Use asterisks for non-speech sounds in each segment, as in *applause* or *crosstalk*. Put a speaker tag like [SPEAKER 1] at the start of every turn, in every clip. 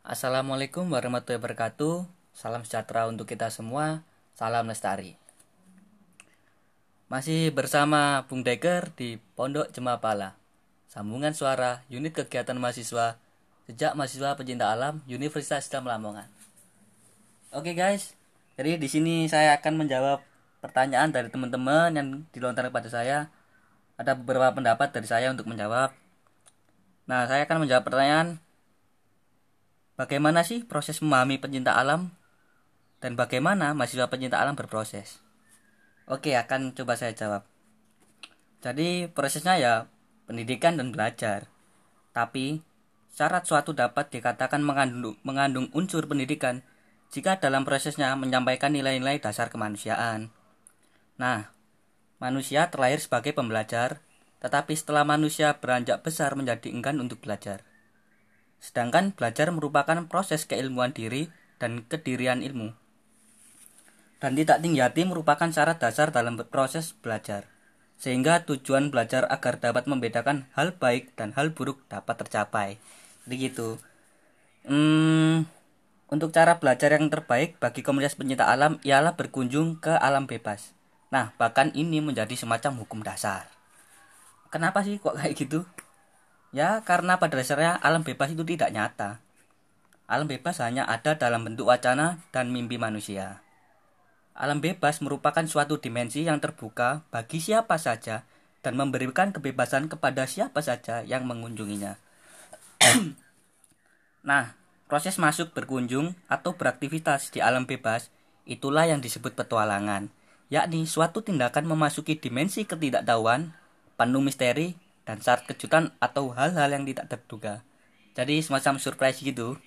[SPEAKER 1] Assalamualaikum warahmatullahi wabarakatuh. Salam sejahtera untuk kita semua. Salam lestari. Masih bersama Bung Deker di Pondok Jemapala. Sambungan suara unit kegiatan mahasiswa sejak mahasiswa pecinta alam Universitas Islam Lamongan. Oke guys, jadi di sini saya akan menjawab pertanyaan dari teman-teman yang dilontarkan kepada saya. Ada beberapa pendapat dari saya untuk menjawab. Nah, saya akan menjawab pertanyaan Bagaimana sih proses memahami pencinta alam dan bagaimana mahasiswa pencinta alam berproses? Oke, akan coba saya jawab. Jadi prosesnya ya pendidikan dan belajar. Tapi syarat suatu dapat dikatakan mengandung, mengandung unsur pendidikan jika dalam prosesnya menyampaikan nilai-nilai dasar kemanusiaan. Nah, manusia terlahir sebagai pembelajar, tetapi setelah manusia beranjak besar menjadi enggan untuk belajar. Sedangkan belajar merupakan proses keilmuan diri dan kedirian ilmu. Dan tidak tinggi hati merupakan syarat dasar dalam proses belajar. Sehingga tujuan belajar agar dapat membedakan hal baik dan hal buruk dapat tercapai. Jadi gitu. Hmm, untuk cara belajar yang terbaik bagi komunitas pencinta alam ialah berkunjung ke alam bebas. Nah, bahkan ini menjadi semacam hukum dasar. Kenapa sih kok kayak gitu? Ya, karena pada dasarnya alam bebas itu tidak nyata. Alam bebas hanya ada dalam bentuk wacana dan mimpi manusia. Alam bebas merupakan suatu dimensi yang terbuka bagi siapa saja dan memberikan kebebasan kepada siapa saja yang mengunjunginya. *clears throat* nah, proses masuk berkunjung atau beraktivitas di alam bebas itulah yang disebut petualangan, yakni suatu tindakan memasuki dimensi ketidaktahuan, penuh misteri, dan saat kejutan atau hal-hal yang tidak terduga. Jadi semacam surprise gitu.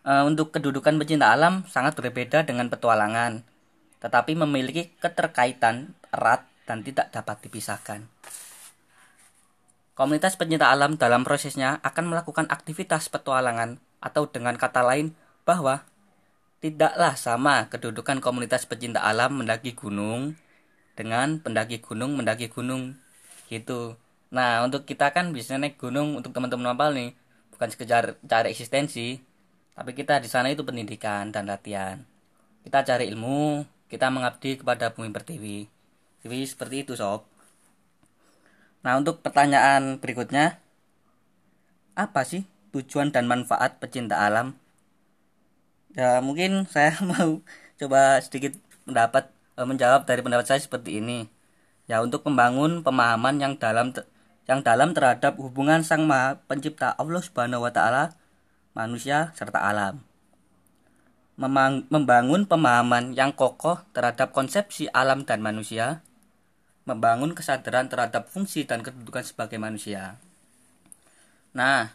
[SPEAKER 1] E, untuk kedudukan pecinta alam sangat berbeda dengan petualangan, tetapi memiliki keterkaitan erat dan tidak dapat dipisahkan. Komunitas pencinta alam dalam prosesnya akan melakukan aktivitas petualangan atau dengan kata lain bahwa tidaklah sama kedudukan komunitas pecinta alam mendaki gunung dengan pendaki gunung mendaki gunung gitu. Nah untuk kita kan biasanya naik gunung untuk teman-teman mapal nih. Bukan sekedar cari eksistensi tapi kita di sana itu pendidikan dan latihan. Kita cari ilmu kita mengabdi kepada bumi pertiwi. Jadi seperti itu sob. Nah untuk pertanyaan berikutnya apa sih tujuan dan manfaat pecinta alam? Ya mungkin saya *laughs* mau coba sedikit mendapat eh, menjawab dari pendapat saya seperti ini ya untuk membangun pemahaman yang dalam yang dalam terhadap hubungan Sang Maha Pencipta Allah Subhanahu wa taala, manusia serta alam. Memang, membangun pemahaman yang kokoh terhadap konsepsi alam dan manusia, membangun kesadaran terhadap fungsi dan kedudukan sebagai manusia. Nah,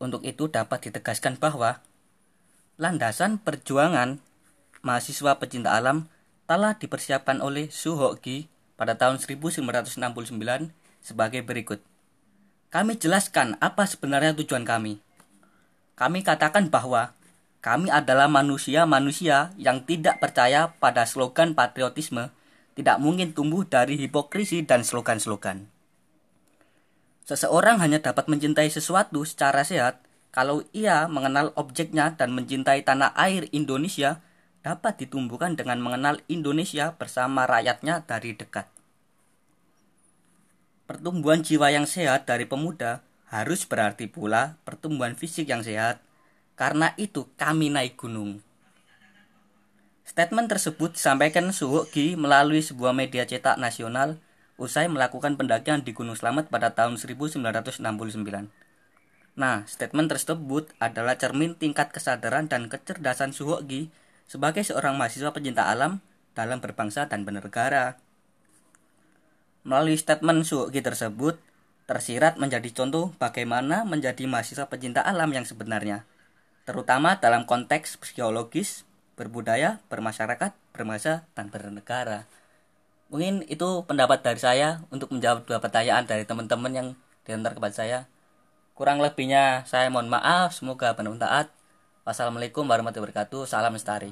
[SPEAKER 1] untuk itu dapat ditegaskan bahwa landasan perjuangan mahasiswa pecinta alam telah dipersiapkan oleh Suhoki pada tahun 1969 sebagai berikut. Kami jelaskan apa sebenarnya tujuan kami. Kami katakan bahwa kami adalah manusia-manusia yang tidak percaya pada slogan patriotisme tidak mungkin tumbuh dari hipokrisi dan slogan-slogan. Seseorang hanya dapat mencintai sesuatu secara sehat kalau ia mengenal objeknya dan mencintai tanah air Indonesia dapat ditumbuhkan dengan mengenal Indonesia bersama rakyatnya dari dekat. Pertumbuhan jiwa yang sehat dari pemuda harus berarti pula pertumbuhan fisik yang sehat. Karena itu kami naik gunung. Statement tersebut disampaikan Suhoki melalui sebuah media cetak nasional usai melakukan pendakian di Gunung Slamet pada tahun 1969. Nah, statement tersebut adalah cermin tingkat kesadaran dan kecerdasan Suhoki sebagai seorang mahasiswa pencinta alam dalam berbangsa dan bernegara. Melalui statement Suki tersebut, tersirat menjadi contoh bagaimana menjadi mahasiswa pencinta alam yang sebenarnya, terutama dalam konteks psikologis, berbudaya, bermasyarakat, bermasa, dan bernegara. Mungkin itu pendapat dari saya untuk menjawab dua pertanyaan dari teman-teman yang diantar kepada saya. Kurang lebihnya saya mohon maaf, semoga bermanfaat. Wassalamualaikum warahmatullahi wabarakatuh. Salam lestari.